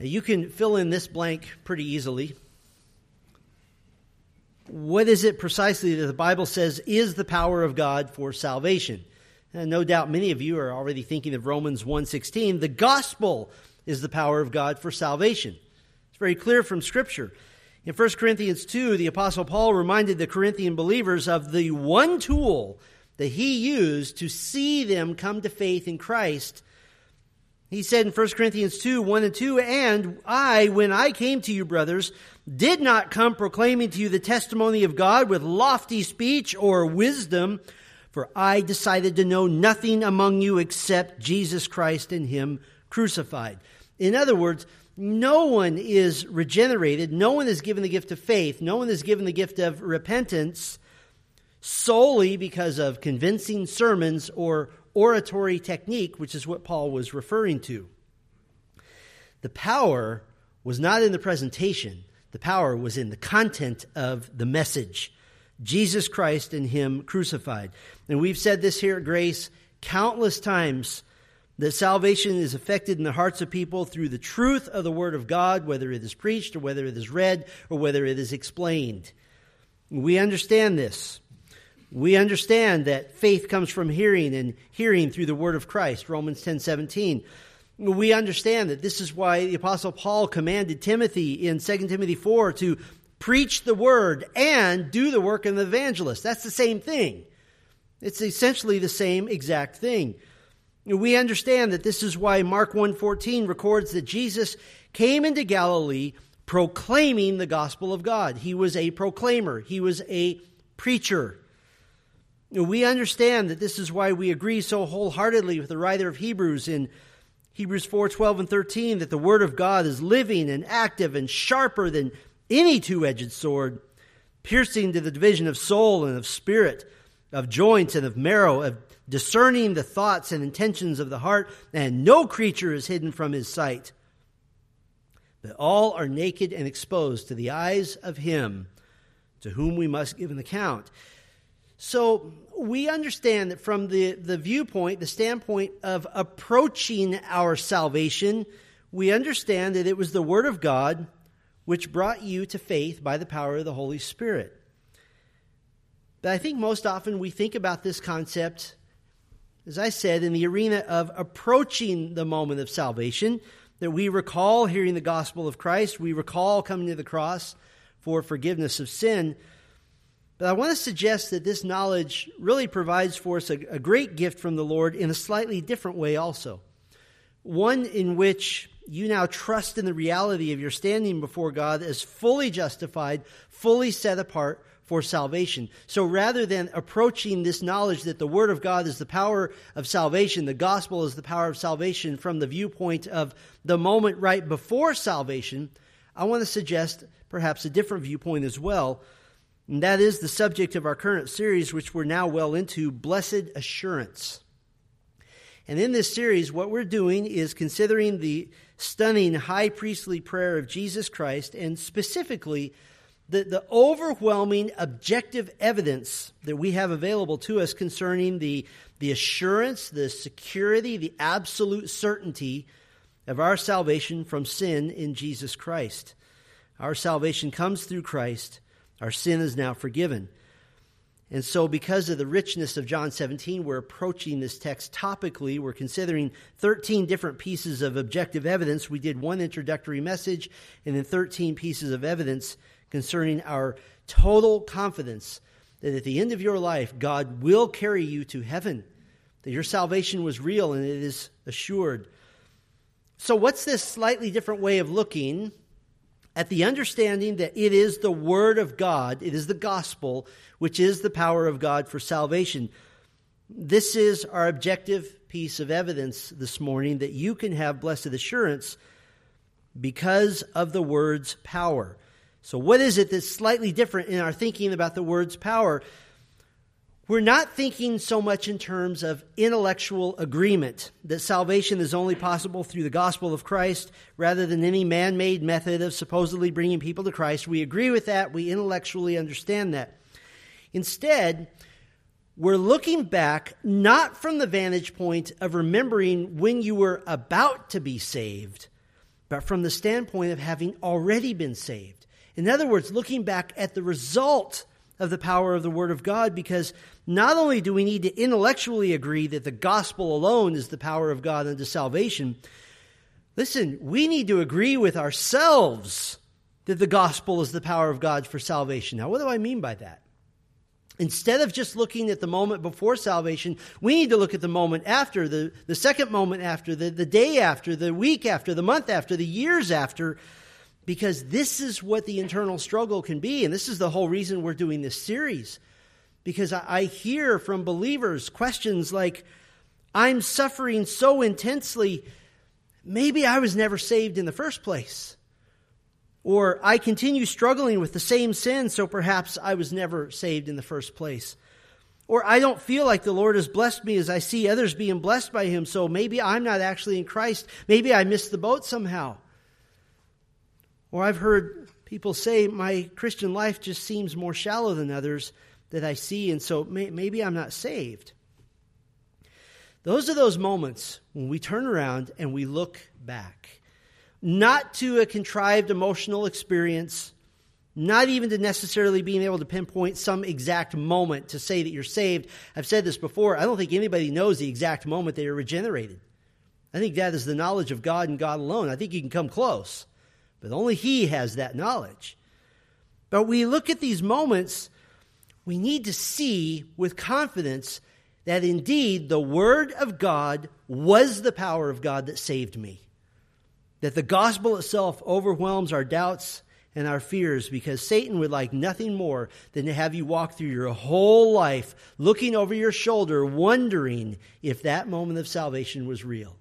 You can fill in this blank pretty easily. What is it precisely that the Bible says is the power of God for salvation? And no doubt many of you are already thinking of Romans 1:16. The gospel is the power of God for salvation. It's very clear from scripture. In 1 Corinthians 2, the apostle Paul reminded the Corinthian believers of the one tool that he used to see them come to faith in Christ. He said in 1 Corinthians 2, 1 and 2, And I, when I came to you, brothers, did not come proclaiming to you the testimony of God with lofty speech or wisdom, for I decided to know nothing among you except Jesus Christ and Him crucified. In other words, no one is regenerated, no one is given the gift of faith, no one is given the gift of repentance solely because of convincing sermons or oratory technique, which is what Paul was referring to. The power was not in the presentation, the power was in the content of the message Jesus Christ and Him crucified. And we've said this here at Grace countless times that salvation is effected in the hearts of people through the truth of the Word of God, whether it is preached or whether it is read or whether it is explained. We understand this. We understand that faith comes from hearing and hearing through the word of Christ, Romans 10 17. We understand that this is why the Apostle Paul commanded Timothy in 2 Timothy 4 to preach the word and do the work of the evangelist. That's the same thing. It's essentially the same exact thing. We understand that this is why Mark 1:14 records that Jesus came into Galilee proclaiming the gospel of God. He was a proclaimer, he was a preacher. We understand that this is why we agree so wholeheartedly with the writer of Hebrews in Hebrews 4 12 and 13 that the Word of God is living and active and sharper than any two edged sword, piercing to the division of soul and of spirit, of joints and of marrow, of discerning the thoughts and intentions of the heart, and no creature is hidden from his sight. But all are naked and exposed to the eyes of him to whom we must give an account. So we understand that from the, the viewpoint, the standpoint of approaching our salvation, we understand that it was the Word of God which brought you to faith by the power of the Holy Spirit. But I think most often we think about this concept, as I said, in the arena of approaching the moment of salvation, that we recall hearing the gospel of Christ, we recall coming to the cross for forgiveness of sin. But I want to suggest that this knowledge really provides for us a, a, great gift from the Lord in a slightly different way, also. One in which you now trust in the reality of your standing before God as fully justified, fully set apart for salvation. So rather than approaching this knowledge that the Word of God is the power of salvation, the gospel is the power of salvation from the viewpoint of the moment right before salvation, I want to suggest perhaps a different viewpoint as well and that is the subject of our current series, which we're now well into Blessed Assurance. And in this series, what we're doing is considering the stunning high priestly prayer of Jesus Christ and specifically the, the overwhelming objective evidence that we have available to us concerning the, the assurance, the security, the absolute certainty of our salvation from sin in Jesus Christ. Our salvation comes through Christ our sin is now forgiven. And so, because of the richness of John 17, we're approaching this text topically. We're considering 13 different pieces of objective evidence. We did one introductory message and then 13 pieces of evidence concerning our total confidence that at the end of your life, God will carry you to heaven, that your salvation was real and it is assured. So, what's this slightly different way of looking at the understanding that it is the Word of God, it is the gospel, which is the power of God for salvation. This is our objective piece of evidence this morning that you can have blessed assurance because of the Word's power. So, what is it that's slightly different in our thinking about the Word's power? We're not thinking so much in terms of intellectual agreement that salvation is only possible through the gospel of Christ rather than any man made method of supposedly bringing people to Christ. We agree with that. We intellectually understand that. Instead, we're looking back not from the vantage point of remembering when you were about to be saved, but from the standpoint of having already been saved. In other words, looking back at the result of the power of the Word of God, because not only do we need to intellectually agree that the gospel alone is the power of God unto salvation, listen, we need to agree with ourselves that the gospel is the power of God for salvation. Now, what do I mean by that? Instead of just looking at the moment before salvation, we need to look at the moment after, the, the second moment after, the, the day after, the week after, the month after, the years after, because this is what the internal struggle can be. And this is the whole reason we're doing this series. Because I, I hear from believers questions like, I'm suffering so intensely, maybe I was never saved in the first place. Or I continue struggling with the same sin, so perhaps I was never saved in the first place. Or I don't feel like the Lord has blessed me as I see others being blessed by Him, so maybe I'm not actually in Christ. Maybe I missed the boat somehow. Or I've heard people say, my Christian life just seems more shallow than others that I see, and so maybe I'm not saved. Those are those moments when we turn around and we look back not to a contrived emotional experience, not even to necessarily being able to pinpoint some exact moment to say that you're saved. I've said this before. I don't think anybody knows the exact moment they are regenerated. I think that is the knowledge of God and God alone. I think you can come close, but only He has that knowledge. But we look at these moments, we need to see with confidence that indeed the Word of God was the power of God that saved me that the gospel itself overwhelms our doubts and our fears because Satan would like nothing more than to have you walk through your whole life looking over your shoulder, wondering if that moment of salvation was real.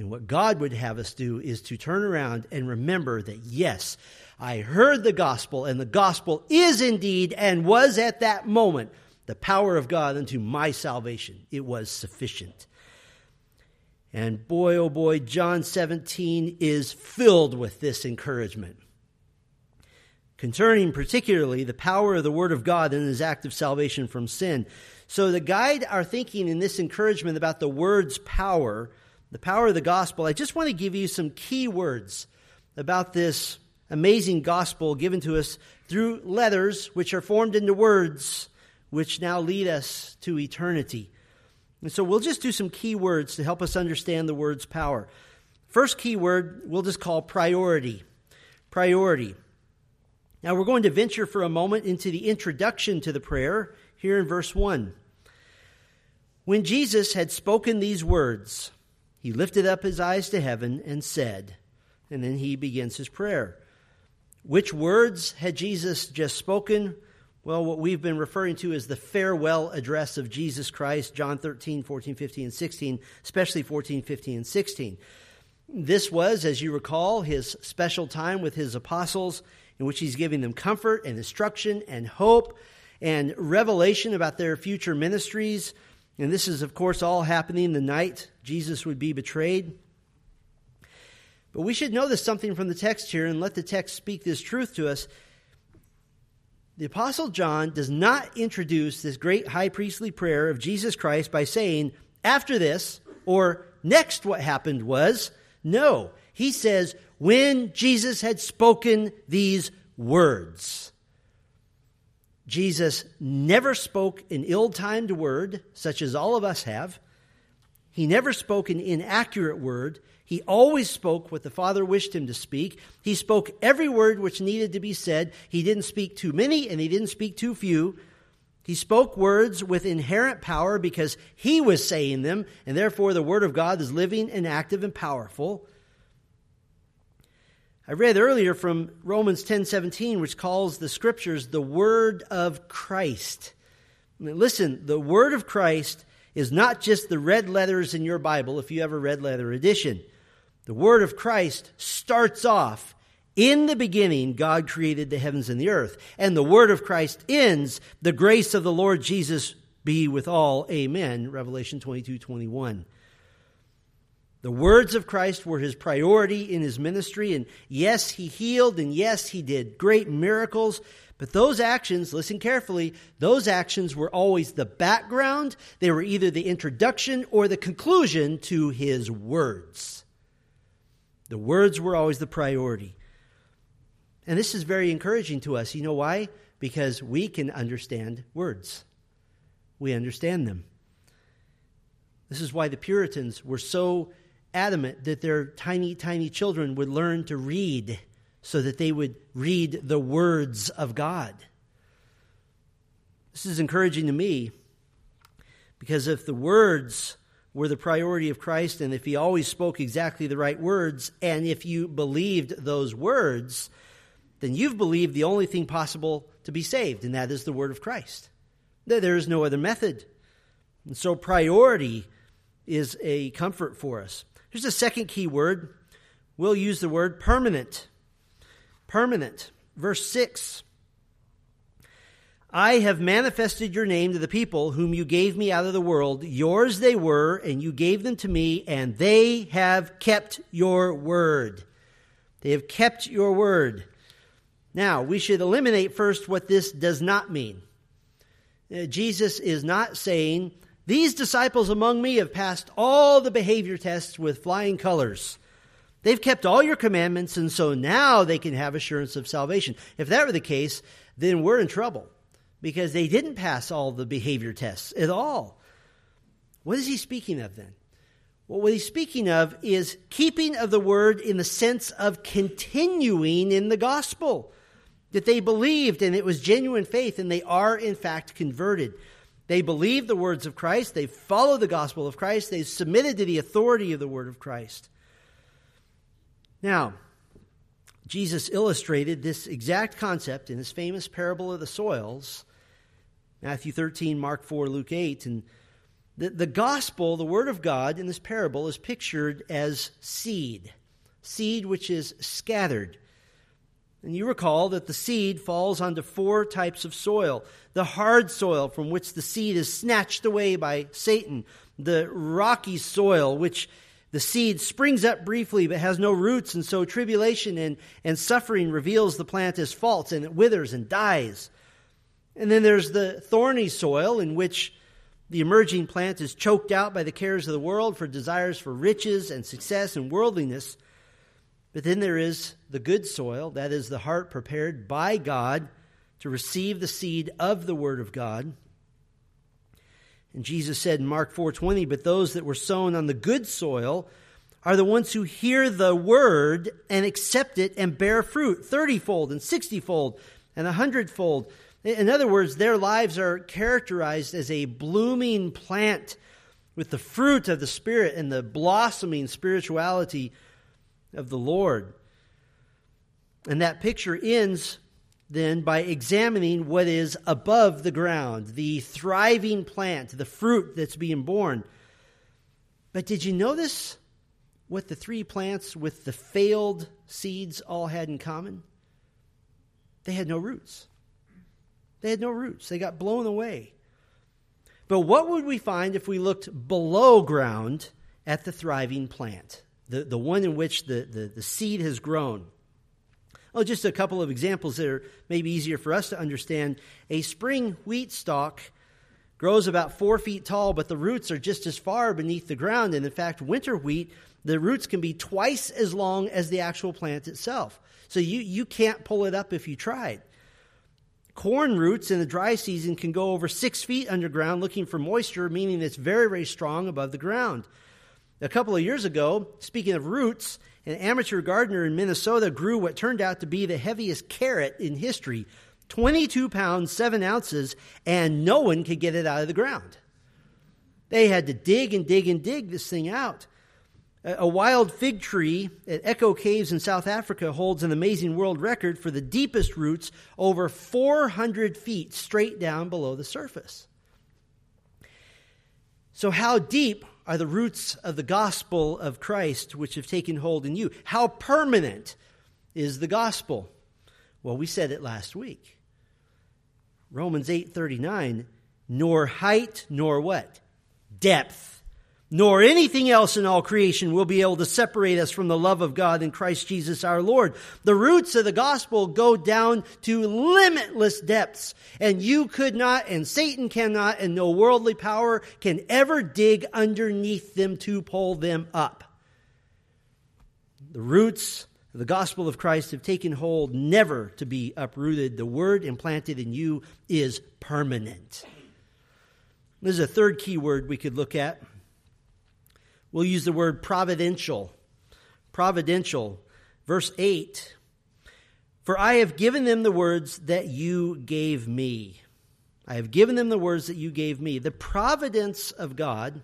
And what God would have us do is to turn around and remember that, yes, I heard the gospel, and the gospel is indeed and was at that moment the power of God unto my salvation. It was sufficient. And boy, oh boy, John 17 is filled with this encouragement. Concerning particularly the power of the Word of God in his act of salvation from sin. So, to guide our thinking in this encouragement about the Word's power, the power of the gospel, I just want to give you some key words about this amazing gospel given to us through letters which are formed into words which now lead us to eternity. And so we'll just do some key words to help us understand the word's power. First key word we'll just call priority. Priority. Now we're going to venture for a moment into the introduction to the prayer here in verse 1. When Jesus had spoken these words, he lifted up his eyes to heaven and said, and then he begins his prayer. Which words had Jesus just spoken? Well, what we've been referring to is the farewell address of Jesus Christ, John 13, 14, 15, and 16, especially 14, 15, and 16. This was, as you recall, his special time with his apostles, in which he's giving them comfort and instruction and hope and revelation about their future ministries. And this is, of course, all happening the night Jesus would be betrayed. But we should notice something from the text here and let the text speak this truth to us the Apostle John does not introduce this great high priestly prayer of Jesus Christ by saying, after this, or next what happened was. No, he says, when Jesus had spoken these words. Jesus never spoke an ill timed word, such as all of us have. He never spoke an inaccurate word. He always spoke what the Father wished him to speak. He spoke every word which needed to be said. He didn't speak too many and he didn't speak too few. He spoke words with inherent power because he was saying them, and therefore the Word of God is living and active and powerful. I read earlier from Romans 10:17 which calls the scriptures the word of Christ. listen, the word of Christ is not just the red letters in your Bible if you have a red letter edition. The word of Christ starts off in the beginning, God created the heavens and the earth. And the word of Christ ends, the grace of the Lord Jesus be with all. Amen. Revelation 22 21. The words of Christ were his priority in his ministry. And yes, he healed, and yes, he did great miracles. But those actions, listen carefully, those actions were always the background. They were either the introduction or the conclusion to his words. The words were always the priority. And this is very encouraging to us. You know why? Because we can understand words, we understand them. This is why the Puritans were so adamant that their tiny, tiny children would learn to read so that they would read the words of God. This is encouraging to me because if the words were the priority of Christ and if he always spoke exactly the right words, and if you believed those words, then you've believed the only thing possible to be saved, and that is the word of Christ. There is no other method. And so priority is a comfort for us. Here's the second key word. We'll use the word permanent. Permanent. Verse 6 I have manifested your name to the people whom you gave me out of the world. Yours they were, and you gave them to me, and they have kept your word. They have kept your word. Now, we should eliminate first what this does not mean. Uh, Jesus is not saying, These disciples among me have passed all the behavior tests with flying colors. They've kept all your commandments, and so now they can have assurance of salvation. If that were the case, then we're in trouble because they didn't pass all the behavior tests at all. What is he speaking of then? Well, what he's speaking of is keeping of the word in the sense of continuing in the gospel. That they believed and it was genuine faith and they are in fact converted. They believe the words of Christ, they follow the gospel of Christ, they've submitted to the authority of the word of Christ. Now, Jesus illustrated this exact concept in his famous parable of the soils Matthew 13, Mark 4, Luke 8. And the, the gospel, the word of God in this parable, is pictured as seed, seed which is scattered. And you recall that the seed falls onto four types of soil the hard soil, from which the seed is snatched away by Satan, the rocky soil, which the seed springs up briefly but has no roots, and so tribulation and, and suffering reveals the plant as false, and it withers and dies. And then there's the thorny soil in which the emerging plant is choked out by the cares of the world for desires for riches and success and worldliness. But then there is the good soil, that is the heart prepared by God to receive the seed of the word of God. And Jesus said in Mark 4:20, "But those that were sown on the good soil are the ones who hear the word and accept it and bear fruit, 30-fold and 60-fold and a hundredfold." In other words, their lives are characterized as a blooming plant with the fruit of the Spirit and the blossoming spirituality of the Lord. And that picture ends then by examining what is above the ground, the thriving plant, the fruit that's being borne. But did you notice what the three plants with the failed seeds all had in common? They had no roots. They had no roots, they got blown away. But what would we find if we looked below ground at the thriving plant, the, the one in which the, the, the seed has grown? Oh, just a couple of examples that are maybe easier for us to understand. A spring wheat stalk grows about four feet tall, but the roots are just as far beneath the ground. And in fact, winter wheat, the roots can be twice as long as the actual plant itself. So you, you can't pull it up if you tried. Corn roots in the dry season can go over six feet underground looking for moisture, meaning it's very, very strong above the ground. A couple of years ago, speaking of roots, an amateur gardener in Minnesota grew what turned out to be the heaviest carrot in history 22 pounds, 7 ounces, and no one could get it out of the ground. They had to dig and dig and dig this thing out. A wild fig tree at Echo Caves in South Africa holds an amazing world record for the deepest roots over 400 feet straight down below the surface. So, how deep are the roots of the gospel of Christ which have taken hold in you? How permanent is the gospel? Well, we said it last week. Romans 8:39, nor height nor what? Depth nor anything else in all creation will be able to separate us from the love of God in Christ Jesus our Lord. The roots of the gospel go down to limitless depths, and you could not, and Satan cannot, and no worldly power can ever dig underneath them to pull them up. The roots of the gospel of Christ have taken hold, never to be uprooted. The word implanted in you is permanent. There's a third key word we could look at. We'll use the word providential. Providential. Verse 8 For I have given them the words that you gave me. I have given them the words that you gave me. The providence of God,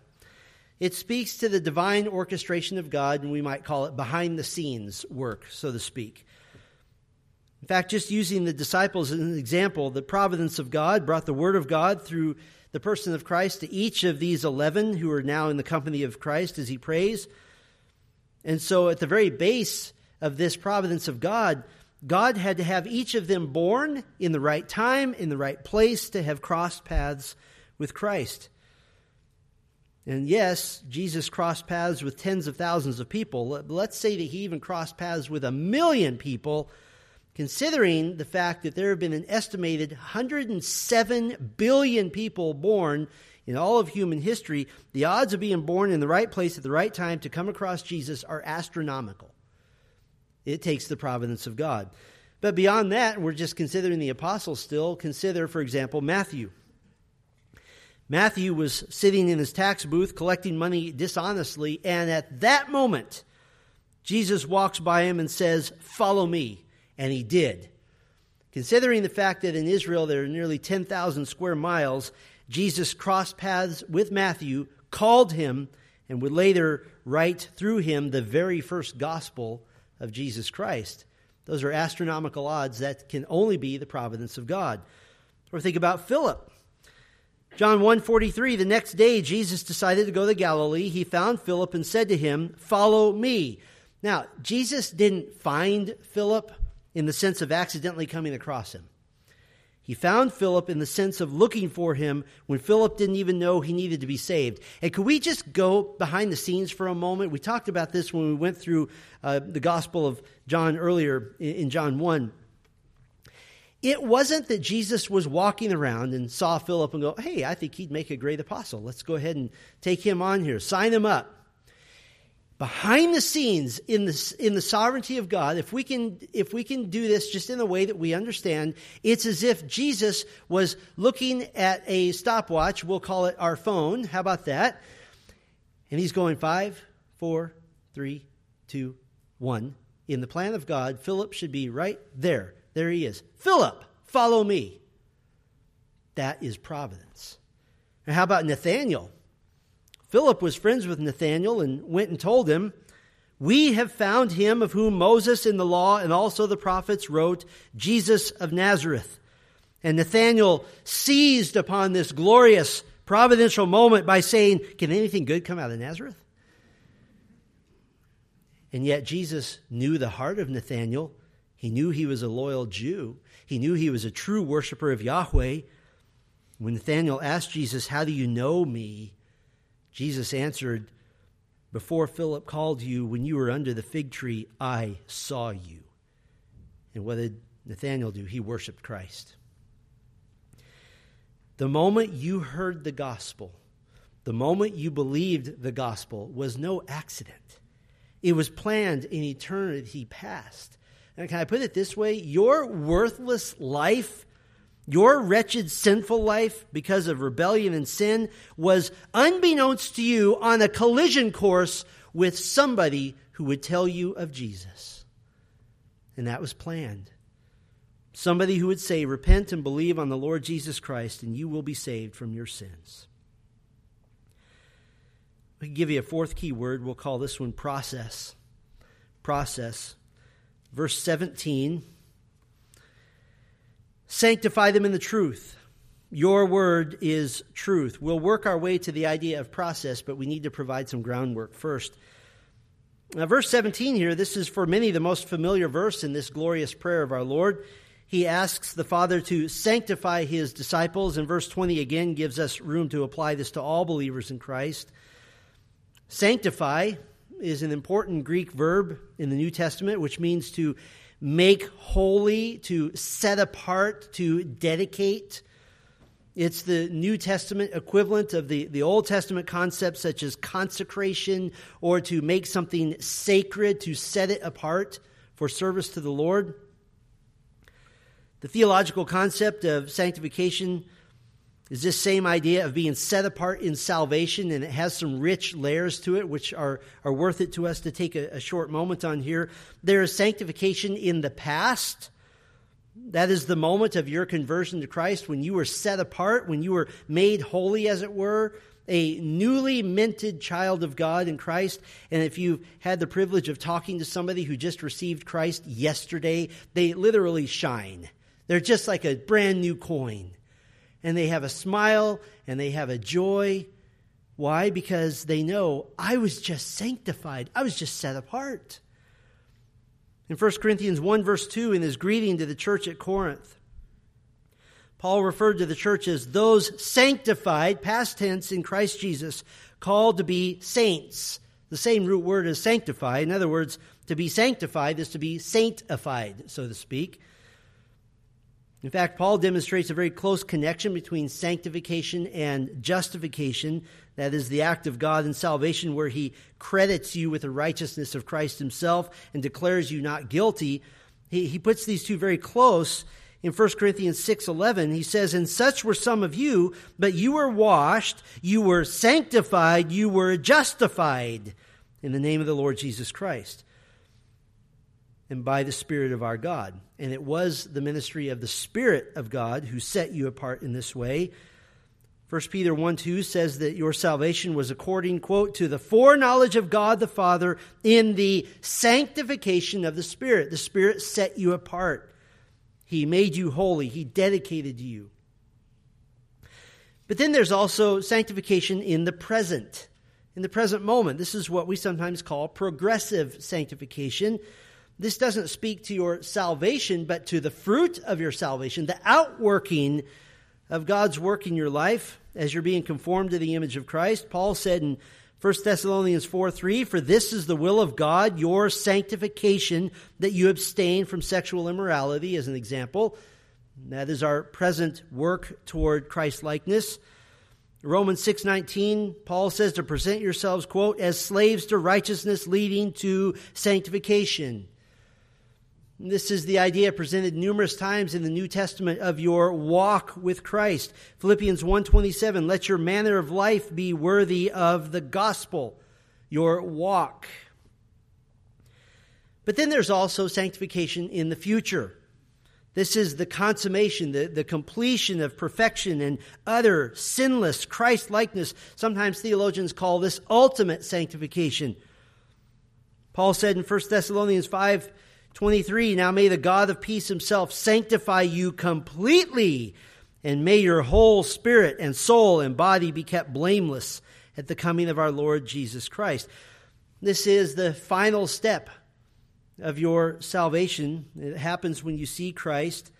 it speaks to the divine orchestration of God, and we might call it behind the scenes work, so to speak. In fact, just using the disciples as an example, the providence of God brought the Word of God through the person of Christ to each of these 11 who are now in the company of Christ as he prays. And so, at the very base of this providence of God, God had to have each of them born in the right time, in the right place, to have crossed paths with Christ. And yes, Jesus crossed paths with tens of thousands of people. Let's say that he even crossed paths with a million people considering the fact that there have been an estimated 107 billion people born in all of human history, the odds of being born in the right place at the right time to come across Jesus are astronomical. It takes the providence of God. But beyond that, we're just considering the apostles still. Consider, for example, Matthew. Matthew was sitting in his tax booth collecting money dishonestly, and at that moment, Jesus walks by him and says, Follow me. And he did. Considering the fact that in Israel there are nearly 10,000 square miles, Jesus crossed paths with Matthew, called him, and would later write through him the very first gospel of Jesus Christ. Those are astronomical odds that can only be the providence of God. Or think about Philip. John 1:43 The next day Jesus decided to go to Galilee. He found Philip and said to him, "Follow me." Now, Jesus didn't find Philip in the sense of accidentally coming across him. He found Philip in the sense of looking for him when Philip didn't even know he needed to be saved. And could we just go behind the scenes for a moment? We talked about this when we went through uh, the Gospel of John earlier in, John 1. It wasn't that Jesus was walking around and saw Philip and go, hey, I think he'd make a great apostle. Let's go ahead and take him on here, sign him up behind the scenes in the, in the sovereignty of God, if we, can, if we can do this just in the way that we understand, it's as if Jesus was looking at a stopwatch. We'll call it our phone. How about that? And he's going five, four, three, two, one. In the plan of God, Philip should be right there. There he is. Philip, follow me. That is providence. And how about Nathanael? Philip was friends with Nathanael and went and told him, We have found him of whom Moses in the law and also the prophets wrote, Jesus of Nazareth. And Nathanael seized upon this glorious providential moment by saying, Can anything good come out of Nazareth? And yet Jesus knew the heart of Nathanael. He knew he was a loyal Jew. He knew he was a true worshiper of Yahweh. When Nathanael asked Jesus, How do you know me? Jesus answered, Before Philip called you, when you were under the fig tree, I saw you. And what did Nathanael do? He worshiped Christ. The moment you heard the gospel, the moment you believed the gospel, was no accident. It was planned in eternity past. And can I put it this way? Your worthless life your wretched, sinful life because of rebellion and sin was unbeknownst to you on a collision course with somebody who would tell you of Jesus. And that was planned. Somebody who would say, Repent and believe on the Lord Jesus Christ, and you will be saved from your sins. We give you a fourth key word. We'll call this one process. Process. Verse 17 Sanctify them in the truth. Your word is truth. We'll work our way to the idea of process, but we need to provide some groundwork first. Now, verse 17 here, this is for many the most familiar verse in this glorious prayer of our Lord. He asks the Father to sanctify his disciples, and verse 20 again gives us room to apply this to all believers in Christ. Sanctify is an important Greek verb in the New Testament, which means to make holy, to set apart, to dedicate. It's the New Testament equivalent of the, the Old Testament concepts such as consecration or to make something sacred, to set it apart for service to the Lord. The theological concept of sanctification is this same idea of being set apart in salvation, and it has some rich layers to it, which are, are worth it to us to take a, a short moment on here. There is sanctification in the past that is the moment of your conversion to Christ when you were set apart, when you were made holy, as it were, a newly minted child of God in Christ. And if you've had the privilege of talking to somebody who just received Christ yesterday, they literally shine. They're just like a brand new coin. And they have a smile and they have a joy. Why? Because they know I was just sanctified, I was just set apart in 1 Corinthians 1, verse 2, in his greeting to the church at Corinth. Paul referred to the church as those sanctified, past tense, in Christ Jesus, called to be saints. The same root word as sanctify. In other words, to be sanctified is to be sanctified, so to speak. In fact, Paul demonstrates a very close connection between sanctification and justification. That is the act of God in salvation where he credits you with the righteousness of Christ himself and declares you not guilty. He, he puts these two very close. In 1 Corinthians 6:11, he says, "And such were some of you, but you were washed, you were sanctified, you were justified in the name of the Lord Jesus Christ." and by the Spirit of our God. And it was the ministry of the Spirit of God who set you apart in this way. 1 Peter 1 2 says that your salvation was according, quote, to the foreknowledge of God the Father in the sanctification of the Spirit. The Spirit set you apart. He made you holy. He dedicated you. But then there's also sanctification in the present, in the present moment. This is what we sometimes call progressive sanctification. This doesn't speak to your salvation, but to the fruit of your salvation, the outworking of God's work in your life as you're being conformed to the image of Christ. Paul said in 1 Thessalonians 4 3, For this is the will of God, your sanctification, that you abstain from sexual immorality, as an example. That is our present work toward Christ likeness. Romans 6:19 Paul says to present yourselves quote as slaves to righteousness leading to sanctification. This is the idea presented numerous times in the New Testament of your walk with Christ. Philippians 1:27, let your manner of life be worthy of the gospel, your walk. But then there's also sanctification in the future. This is the consummation, the, the completion of perfection and utter sinless Christ likeness. Sometimes theologians call this ultimate sanctification. Paul said in 1 Thessalonians 5 23 Now may the God of peace himself sanctify you completely, and may your whole spirit and soul and body be kept blameless at the coming of our Lord Jesus Christ. This is the final step of your salvation. It happens when you see Christ.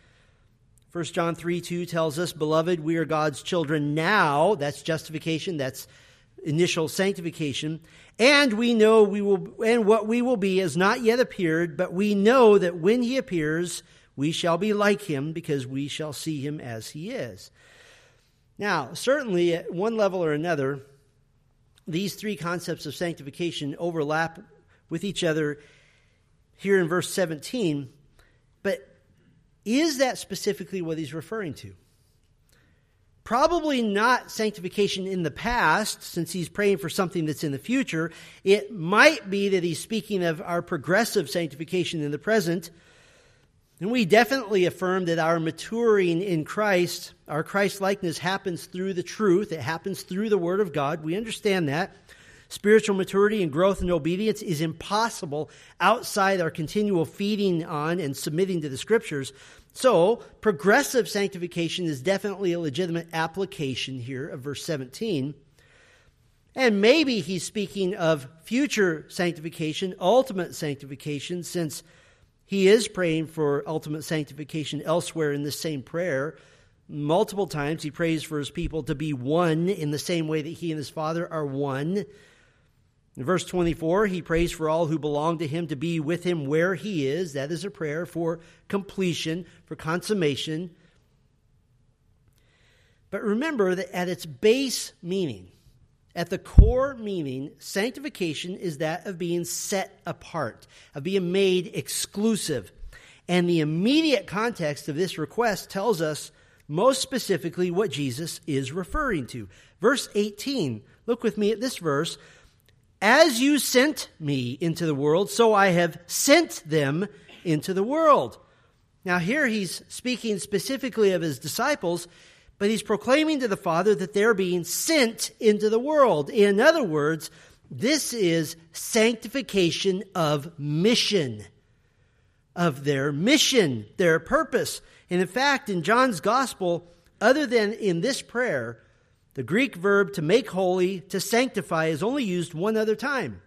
1 John 3 2 tells us, Beloved, we are God's children now. That's justification, that's initial sanctification. And we know we will, and what we will be has not yet appeared, but we know that when he appears, we shall be like him because we shall see him as he is. Now, certainly at one level or another, these three concepts of sanctification overlap with each other here in verse 17. But is that specifically what he's referring to? Probably not sanctification in the past, since he's praying for something that's in the future. It might be that he's speaking of our progressive sanctification in the present. And we definitely affirm that our maturing in Christ, our Christ likeness, happens through the truth. It happens through the Word of God. We understand that. Spiritual maturity and growth and obedience is impossible outside our continual feeding on and submitting to the Scriptures. So, progressive sanctification is definitely a legitimate application here of verse 17. And maybe he's speaking of future sanctification, ultimate sanctification, since he is praying for ultimate sanctification elsewhere in this same prayer. Multiple times he prays for his people to be one in the same way that he and his Father are one. In verse 24, he prays for all who belong to him to be with him where he is. That is a prayer for completion, for consummation. But remember that at its base meaning, at the core meaning, sanctification is that of being set apart, of being made exclusive. And the immediate context of this request tells us most specifically what Jesus is referring to. Verse 18, look with me at this verse. As you sent me into the world, so I have sent them into the world. Now, here he's speaking specifically of his disciples, but he's proclaiming to the Father that they're being sent into the world. In other words, this is sanctification of mission, of their mission, their purpose. And in fact, in John's gospel, other than in this prayer, the Greek verb to make holy, to sanctify, is only used one other time.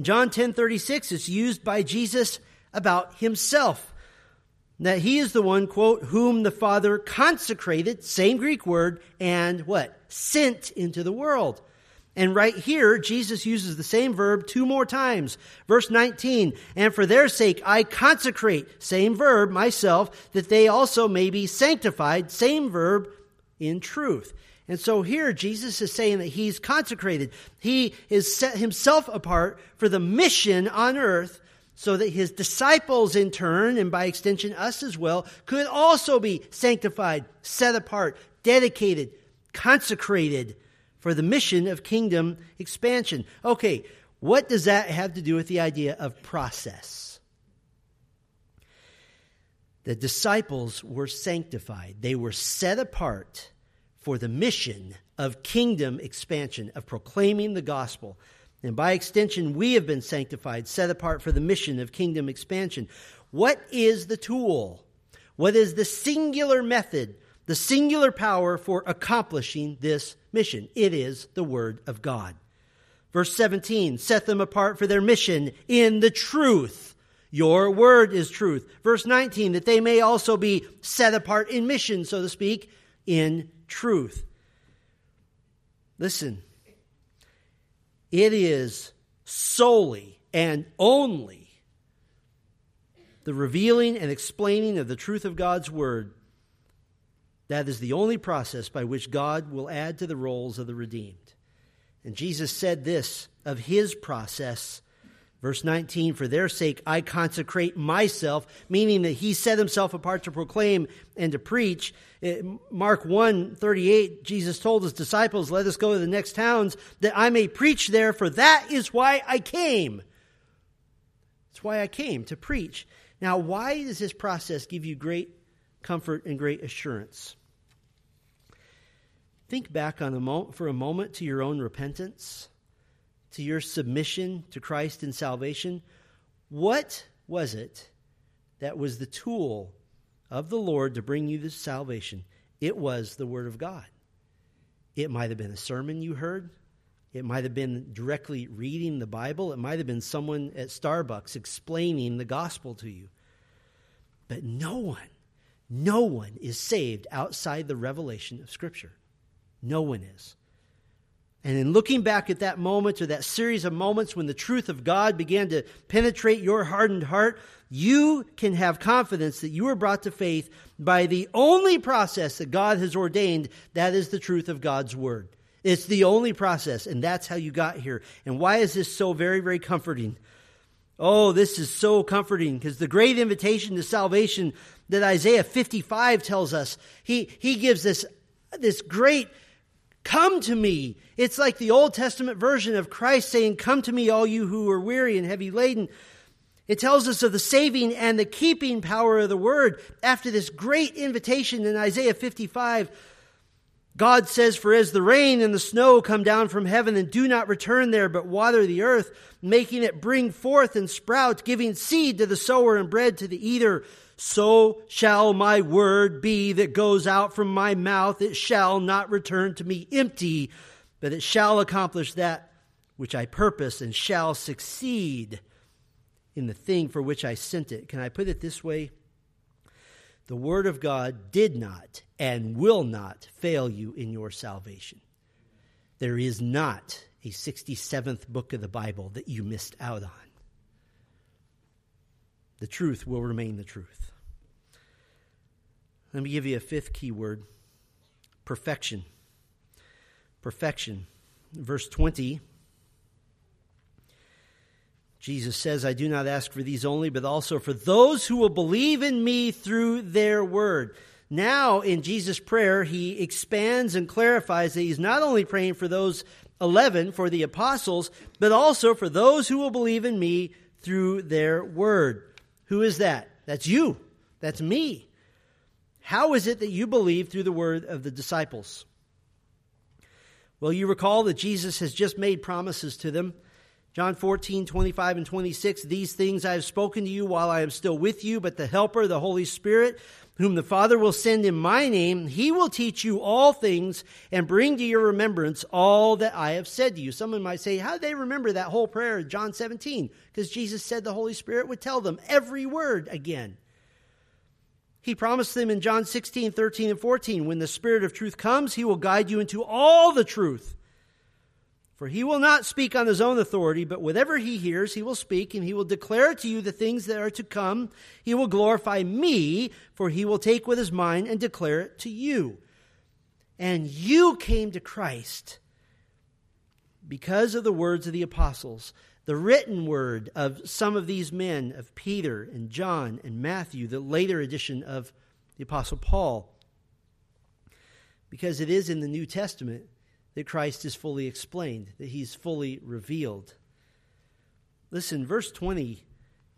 John 10:36 is used by Jesus about himself. That he is the one, quote, whom the Father consecrated, same Greek word, and what? Sent into the world. And right here, Jesus uses the same verb two more times. Verse 19, and for their sake I consecrate, same verb, myself, that they also may be sanctified, same verb, in truth. And so here, Jesus is saying that he's consecrated. He is set himself apart for the mission on earth so that his disciples in turn, and by extension us as well, could also be sanctified, set apart, dedicated, consecrated for the mission of kingdom expansion. Okay, what does that have to do with the idea of process? The disciples were sanctified, they were set apart for the mission of kingdom expansion, of proclaiming the gospel. And by extension, we have been sanctified, set apart for the mission of kingdom expansion. What is the tool? What is the singular method, the singular power for accomplishing this mission? It is the Word of God. Verse 17, set them apart for their mission in the truth. Your word is truth. Verse 19, that they may also be set apart in mission, so to speak, in truth. Listen, it is solely and only the revealing and explaining of the truth of God's Word. That is the only process by which God will add to the rolls of the redeemed. And Jesus said this of his process Verse 19, for their sake I consecrate myself, meaning that he set himself apart to proclaim and to preach. Mark 1 38, Jesus told his disciples, Let us go to the next towns that I may preach there, for that is why I came. That's why I came, to preach. Now, why does this process give you great comfort and great assurance? Think back on a mo- for a moment to your own repentance to your submission to Christ and salvation, what was it that was the tool of the Lord to bring you this salvation? It was the Word of God. It might have been a sermon you heard. It might have been directly reading the Bible. It might have been someone at Starbucks explaining the gospel to you. But no one, no one is saved outside the revelation of Scripture. No one is. And in looking back at that moment or that series of moments when the truth of God began to penetrate your hardened heart, you can have confidence that you were brought to faith by the only process that God has ordained, that is the truth of God's Word. It's the only process, and that's how you got here. And why is this so very, very comforting? Oh, this is so comforting because the great invitation to salvation that Isaiah 55 tells us, he, he gives this, this great Come to me. It's like the Old Testament version of Christ saying, Come to me, all you who are weary and heavy laden. It tells us of the saving and the keeping power of the word. After this great invitation in Isaiah 55, God says, For as the rain and the snow come down from heaven and do not return there, but water the earth, making it bring forth and sprout, giving seed to the sower and bread to the eater, so shall my word be that goes out from my mouth. It shall not return to me empty, but it shall accomplish that which I purpose and shall succeed in the thing for which I sent it. Can I put it this way? The word of God did not and will not fail you in your salvation. There is not a 67th book of the Bible that you missed out on. The truth will remain the truth. Let me give you a fifth key word perfection. Perfection. Verse 20. Jesus says, I do not ask for these only, but also for those who will believe in me through their word. Now, in Jesus' prayer, he expands and clarifies that he's not only praying for those 11, for the apostles, but also for those who will believe in me through their word. Who is that? That's you. That's me. How is it that you believe through the word of the disciples? Well, you recall that Jesus has just made promises to them. John 14, 25 and 26, these things I have spoken to you while I am still with you, but the Helper, the Holy Spirit, whom the Father will send in my name, he will teach you all things and bring to your remembrance all that I have said to you. Someone might say, how do they remember that whole prayer in John 17? Because Jesus said the Holy Spirit would tell them every word again. He promised them in John 16, 13, and 14, when the Spirit of truth comes, he will guide you into all the truth. For he will not speak on his own authority, but whatever he hears, he will speak, and he will declare to you the things that are to come. He will glorify me, for he will take what is mine and declare it to you. And you came to Christ because of the words of the apostles, the written word of some of these men, of Peter and John and Matthew, the later edition of the apostle Paul. Because it is in the New Testament that Christ is fully explained, that he's fully revealed. Listen, verse 20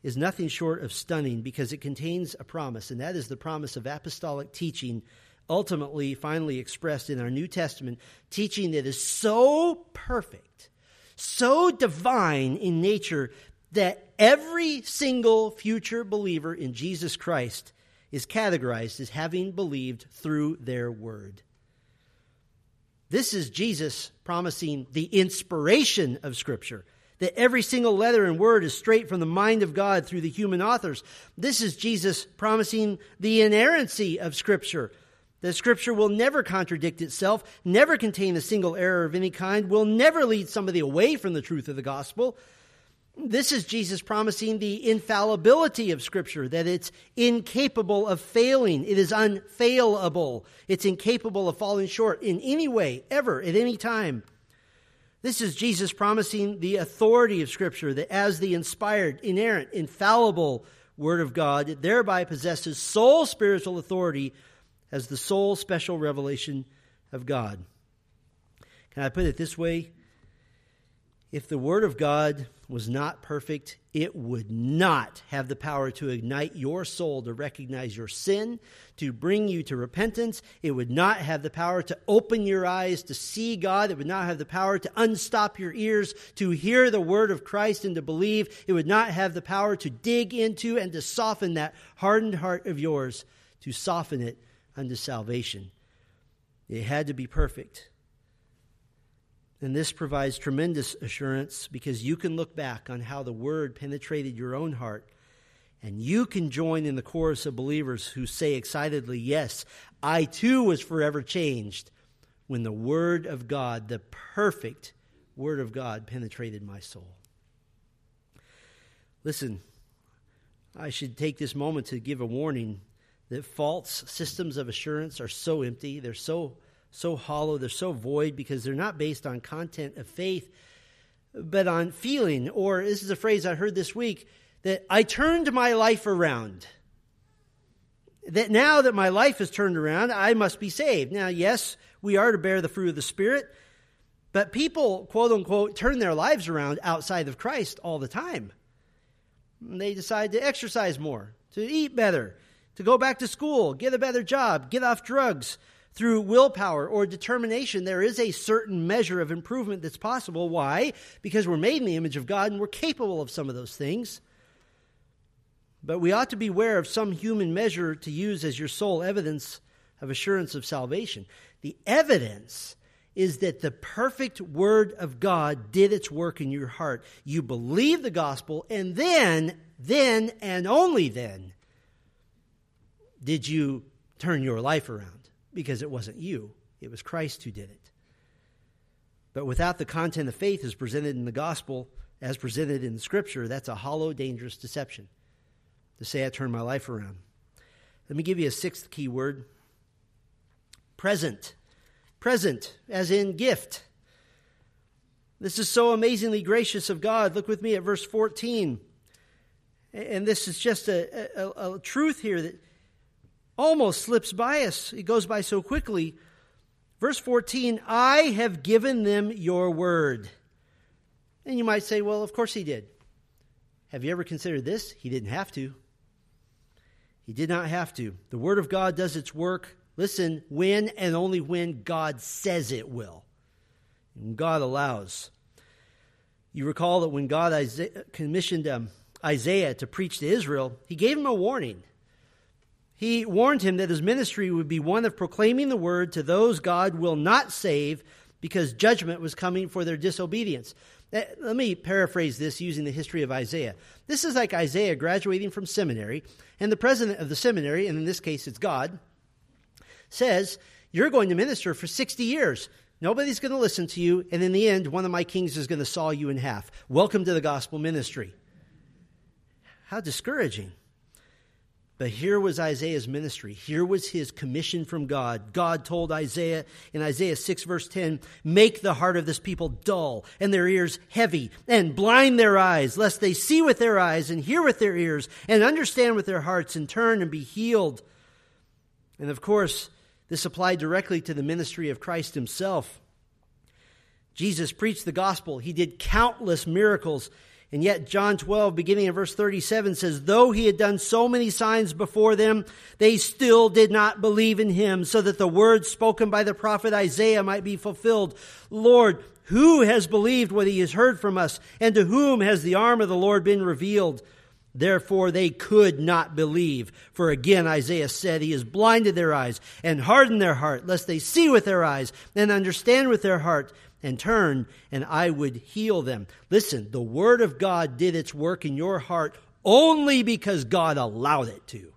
is nothing short of stunning because it contains a promise, and that is the promise of apostolic teaching, ultimately, finally expressed in our New Testament, teaching that is so perfect, so divine in nature, that every single future believer in Jesus Christ is categorized as having believed through their word. This is Jesus promising the inspiration of Scripture. That every single letter and word is straight from the mind of God through the human authors. This is Jesus promising the inerrancy of Scripture. That Scripture will never contradict itself, never contain a single error of any kind, will never lead somebody away from the truth of the gospel. This is Jesus promising the infallibility of Scripture, that it's incapable of failing. It is unfailable. It's incapable of falling short in any way, ever, at any time. This is Jesus promising the authority of Scripture, that as the inspired, inerrant, infallible Word of God, it thereby possesses sole spiritual authority as the sole special revelation of God. Can I put it this way? If the Word of God was not perfect, it would not have the power to ignite your soul to recognize your sin, to bring you to repentance. It would not have the power to open your eyes to see God. It would not have the power to unstop your ears to hear the word of Christ and to believe. It would not have the power to dig into and to soften that hardened heart of yours, to soften it unto salvation. It had to be perfect. And this provides tremendous assurance because you can look back on how the word penetrated your own heart. And you can join in the chorus of believers who say excitedly, Yes, I too was forever changed when the word of God, the perfect word of God, penetrated my soul. Listen, I should take this moment to give a warning that false systems of assurance are so empty, they're so so hollow, they're so void because they're not based on content of faith, but on feeling. Or this is a phrase I heard this week that I turned my life around. That now that my life is turned around, I must be saved. Now, yes, we are to bear the fruit of the Spirit, but people, quote unquote, turn their lives around outside of Christ all the time. They decide to exercise more, to eat better, to go back to school, get a better job, get off drugs, through willpower or determination, there is a certain measure of improvement that's possible. Why? Because we're made in the image of God and we're capable of some of those things. But we ought to beware of some human measure to use as your sole evidence of assurance of salvation. The evidence is that the perfect word of God did its work in your heart. You believe the gospel, and then, then, and only then did you turn your life around because it wasn't you, it was Christ who did it. But without the content of faith as presented in the gospel, as presented in the scripture, that's a hollow, dangerous deception to say I turned my life around. Let me give you a sixth key word present. present, as in gift. This is so amazingly gracious of God. Look with me at verse 14. And this is just a, a, a truth here that almost slips by us. It goes by so quickly. Verse 14, I have given them your word. And you might say, well, of course he did. Have you ever considered this? He didn't have to. He did not have to. The word of God does its work, listen, when and only when God says it will. And God allows. You recall that when God commissioned um, Isaiah to preach to Israel, he gave him a warning. He warned him that his ministry would be one of proclaiming the word to those God will not save because judgment was coming for their disobedience. Eh, let me paraphrase this using the history of Isaiah. This is like Isaiah graduating from seminary, and the president of the seminary, and in this case it's God, says, You're going to minister for 60 years. Nobody's going to listen to you, and in the end, one of my kings is going to saw you in half. Welcome to the gospel ministry. How discouraging. But here was Isaiah's ministry. Here was his commission from God. God told Isaiah in Isaiah 6, verse 10 Make the heart of this people dull and their ears heavy, and blind their eyes, lest they see with their eyes and hear with their ears and understand with their hearts and turn and be healed. And of course, this applied directly to the ministry of Christ himself. Jesus preached the gospel, he did countless miracles. And yet, John 12, beginning in verse 37, says, Though he had done so many signs before them, they still did not believe in him, so that the words spoken by the prophet Isaiah might be fulfilled. Lord, who has believed what he has heard from us? And to whom has the arm of the Lord been revealed? Therefore they could not believe. For again Isaiah said, He has blinded their eyes and hardened their heart, lest they see with their eyes and understand with their heart and turn, and I would heal them. Listen, the Word of God did its work in your heart only because God allowed it to.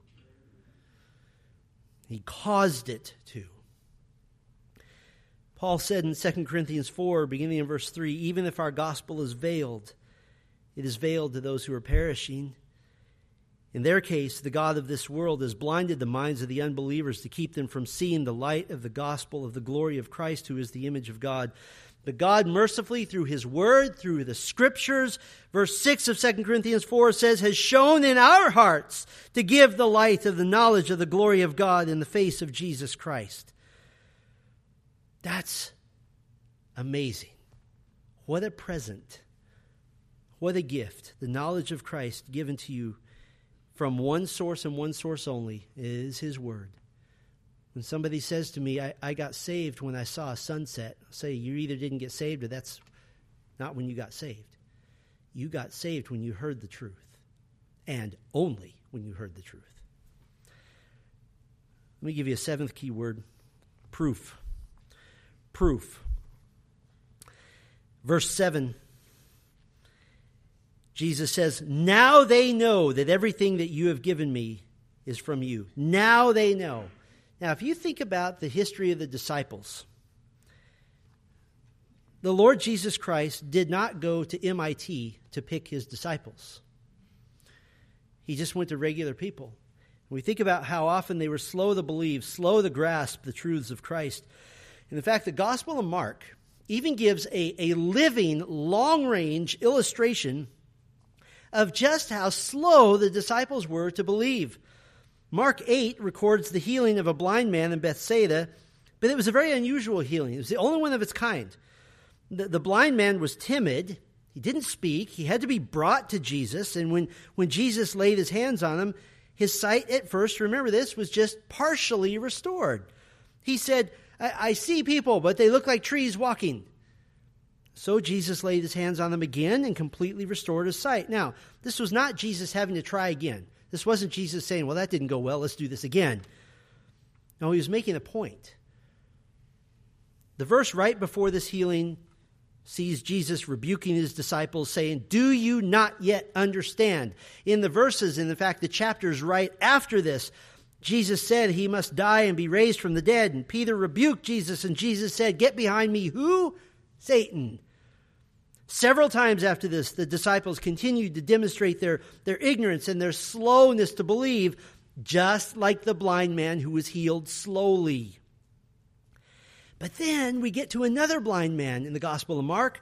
He caused it to. Paul said in 2 Corinthians 4, beginning in verse 3 even if our gospel is veiled, it is veiled to those who are perishing. In their case, the God of this world has blinded the minds of the unbelievers to keep them from seeing the light of the gospel of the glory of Christ, who is the image of God. But God mercifully, through His Word, through the Scriptures, verse 6 of 2 Corinthians 4 says, has shone in our hearts to give the light of the knowledge of the glory of God in the face of Jesus Christ. That's amazing. What a present. What a gift. The knowledge of Christ given to you from one source and one source only is His Word. When somebody says to me, I, I got saved when I saw a sunset, I'll say, You either didn't get saved or that's not when you got saved. You got saved when you heard the truth, and only when you heard the truth. Let me give you a seventh key word proof. Proof. Verse 7 Jesus says, Now they know that everything that you have given me is from you. Now they know. Now, if you think about the history of the disciples, the Lord Jesus Christ did not go to MIT to pick his disciples. He just went to regular people. we think about how often they were slow to believe, slow to grasp the truths of Christ. And in fact, the Gospel of Mark even gives a, a living, long range illustration of just how slow the disciples were to believe. Mark 8 records the healing of a blind man in Bethsaida, but it was a very unusual healing. It was the only one of its kind. The, the blind man was timid. He didn't speak. He had to be brought to Jesus. And when, when Jesus laid his hands on him, his sight at first, remember this, was just partially restored. He said, I, I see people, but they look like trees walking. So Jesus laid his hands on them again and completely restored his sight. Now, this was not Jesus having to try again. This wasn't Jesus saying, Well, that didn't go well, let's do this again. No, he was making a point. The verse right before this healing sees Jesus rebuking his disciples, saying, Do you not yet understand? In the verses, in fact, the chapters right after this, Jesus said he must die and be raised from the dead. And Peter rebuked Jesus, and Jesus said, Get behind me, who? Satan. Several times after this, the disciples continued to demonstrate their, their ignorance and their slowness to believe, just like the blind man who was healed slowly. But then we get to another blind man in the Gospel of Mark,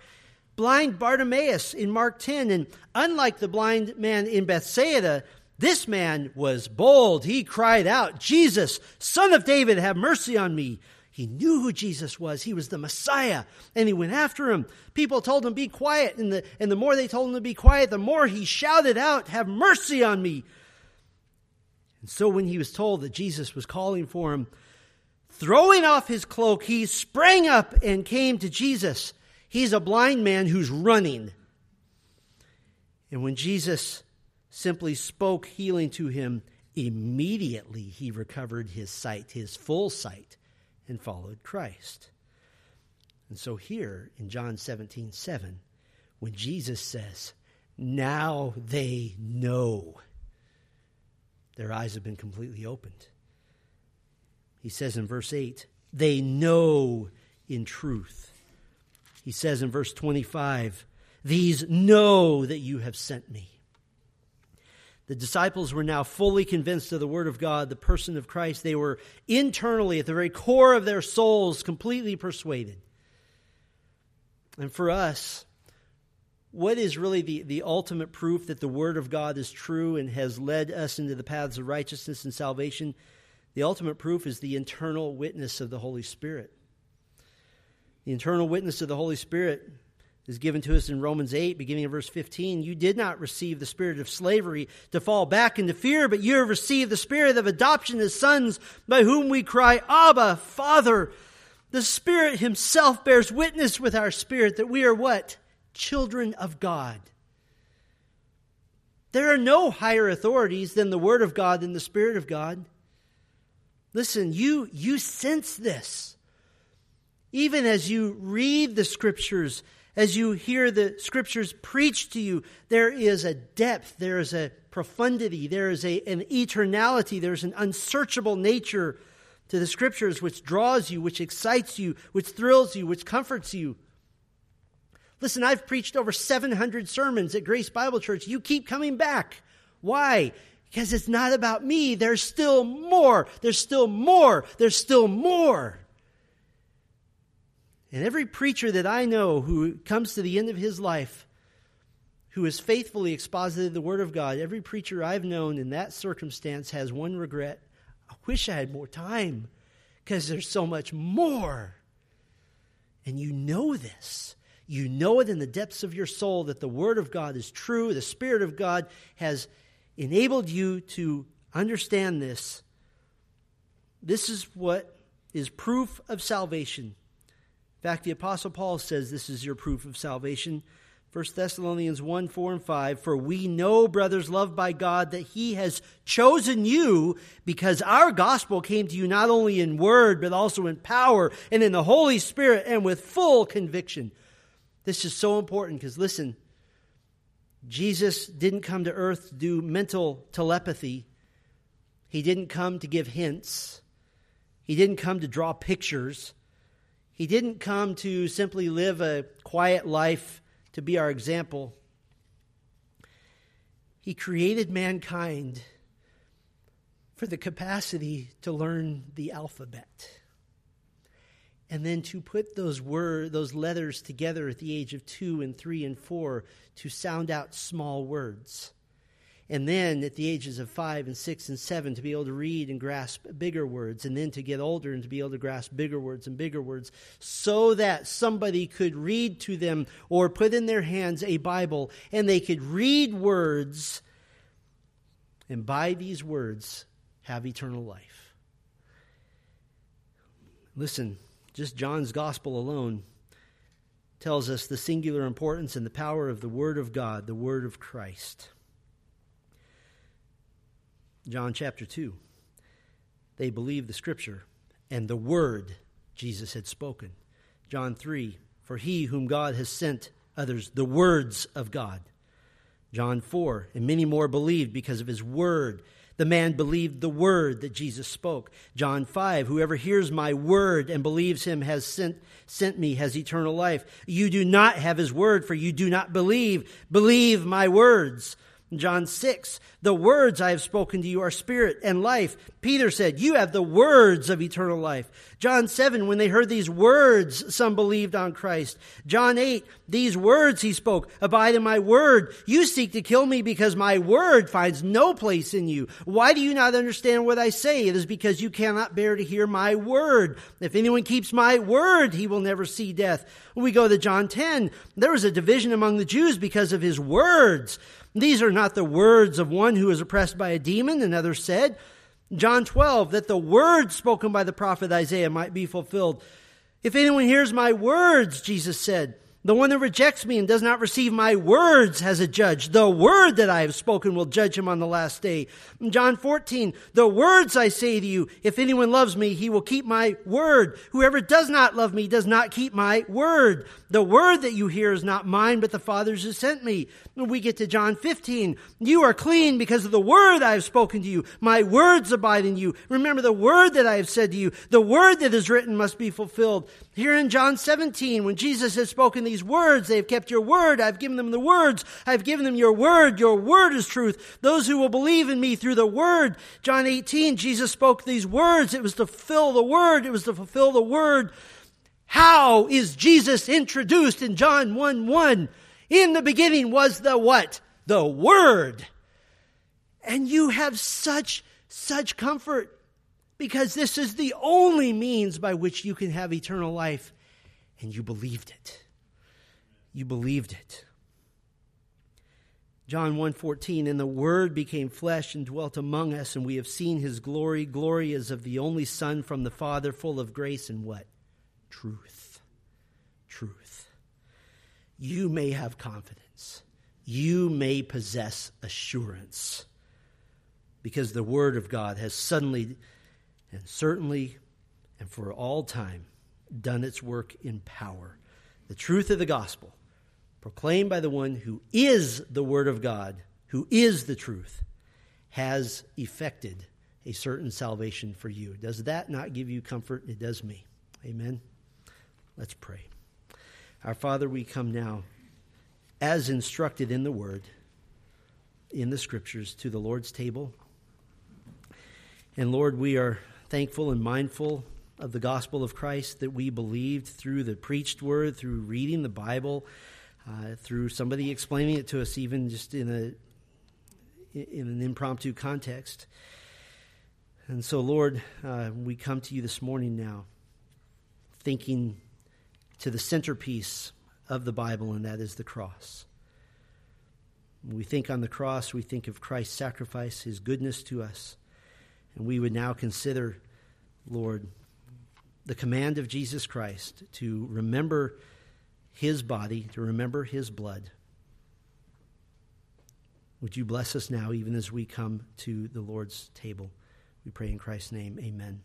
blind Bartimaeus in Mark 10. And unlike the blind man in Bethsaida, this man was bold. He cried out, Jesus, son of David, have mercy on me. He knew who Jesus was. He was the Messiah. And he went after him. People told him, be quiet. And the, and the more they told him to be quiet, the more he shouted out, have mercy on me. And so when he was told that Jesus was calling for him, throwing off his cloak, he sprang up and came to Jesus. He's a blind man who's running. And when Jesus simply spoke healing to him, immediately he recovered his sight, his full sight and followed Christ. And so here in John 17, 7, when Jesus says, Now they know, their eyes have been completely opened. He says in verse 8, They know in truth. He says in verse 25, These know that you have sent me. The disciples were now fully convinced of the Word of God, the person of Christ. They were internally, at the very core of their souls, completely persuaded. And for us, what is really the, the ultimate proof that the Word of God is true and has led us into the paths of righteousness and salvation? The ultimate proof is the internal witness of the Holy Spirit. The internal witness of the Holy Spirit is given to us in Romans 8, beginning of verse 15. You did not receive the spirit of slavery to fall back into fear, but you have received the spirit of adoption as sons, by whom we cry, Abba, Father. The Spirit Himself bears witness with our spirit that we are what? Children of God. There are no higher authorities than the Word of God and the Spirit of God. Listen, you, you sense this. Even as you read the Scriptures, as you hear the scriptures preached to you, there is a depth, there is a profundity, there is a, an eternality, there's an unsearchable nature to the scriptures which draws you, which excites you, which thrills you, which comforts you. Listen, I've preached over 700 sermons at Grace Bible Church. You keep coming back. Why? Because it's not about me. There's still more. There's still more. There's still more. And every preacher that I know who comes to the end of his life, who has faithfully exposited the Word of God, every preacher I've known in that circumstance has one regret. I wish I had more time because there's so much more. And you know this. You know it in the depths of your soul that the Word of God is true. The Spirit of God has enabled you to understand this. This is what is proof of salvation fact, the Apostle Paul says this is your proof of salvation. 1 Thessalonians 1 4 and 5. For we know, brothers loved by God, that He has chosen you because our gospel came to you not only in word, but also in power and in the Holy Spirit and with full conviction. This is so important because listen, Jesus didn't come to earth to do mental telepathy, He didn't come to give hints, He didn't come to draw pictures. He didn't come to simply live a quiet life to be our example. He created mankind for the capacity to learn the alphabet. And then to put those word, those letters together at the age of two and three and four to sound out small words and then at the ages of five and six and seven to be able to read and grasp bigger words, and then to get older and to be able to grasp bigger words and bigger words, so that somebody could read to them or put in their hands a Bible and they could read words, and by these words have eternal life. Listen, just John's gospel alone tells us the singular importance and the power of the Word of God, the Word of Christ. John chapter 2. They believed the scripture and the word Jesus had spoken. John 3. For he whom God has sent others the words of God. John 4. And many more believed because of his word. The man believed the word that Jesus spoke. John 5, whoever hears my word and believes him has sent, sent me has eternal life. You do not have his word, for you do not believe. Believe my words. John 6, the words I have spoken to you are spirit and life. Peter said, You have the words of eternal life. John 7, when they heard these words, some believed on Christ. John 8, these words he spoke, abide in my word. You seek to kill me because my word finds no place in you. Why do you not understand what I say? It is because you cannot bear to hear my word. If anyone keeps my word, he will never see death. We go to John 10, there was a division among the Jews because of his words. These are not the words of one who is oppressed by a demon, another said. John 12, that the words spoken by the prophet Isaiah might be fulfilled. If anyone hears my words, Jesus said, the one that rejects me and does not receive my words has a judge. The word that I have spoken will judge him on the last day. In John 14, the words I say to you, if anyone loves me, he will keep my word. Whoever does not love me does not keep my word. The word that you hear is not mine, but the Father's who sent me. When we get to John 15, you are clean because of the word I have spoken to you. My words abide in you. Remember the word that I have said to you. The word that is written must be fulfilled. Here in John 17, when Jesus has spoken these words. They have kept your word. I've given them the words. I've given them your word. Your word is truth. Those who will believe in me through the word. John 18, Jesus spoke these words. It was to fulfill the word. It was to fulfill the word. How is Jesus introduced in John 1 1? In the beginning was the what? The Word. And you have such, such comfort because this is the only means by which you can have eternal life. And you believed it. You believed it. John 1:14 and the word became flesh and dwelt among us and we have seen his glory glory as of the only son from the father full of grace and what? Truth. Truth. You may have confidence. You may possess assurance. Because the word of God has suddenly and certainly and for all time done its work in power the truth of the gospel proclaimed by the one who is the Word of God, who is the truth, has effected a certain salvation for you. Does that not give you comfort? It does me. Amen. Let's pray. Our Father, we come now as instructed in the Word, in the Scriptures, to the Lord's table. And Lord, we are thankful and mindful of the gospel of Christ that we believed through the preached word, through reading the Bible uh, through somebody explaining it to us, even just in a in an impromptu context. And so, Lord, uh, we come to you this morning now, thinking to the centerpiece of the Bible, and that is the cross. When we think on the cross, we think of Christ's sacrifice, his goodness to us. And we would now consider, Lord, the command of Jesus Christ to remember his body, to remember his blood. Would you bless us now, even as we come to the Lord's table? We pray in Christ's name. Amen.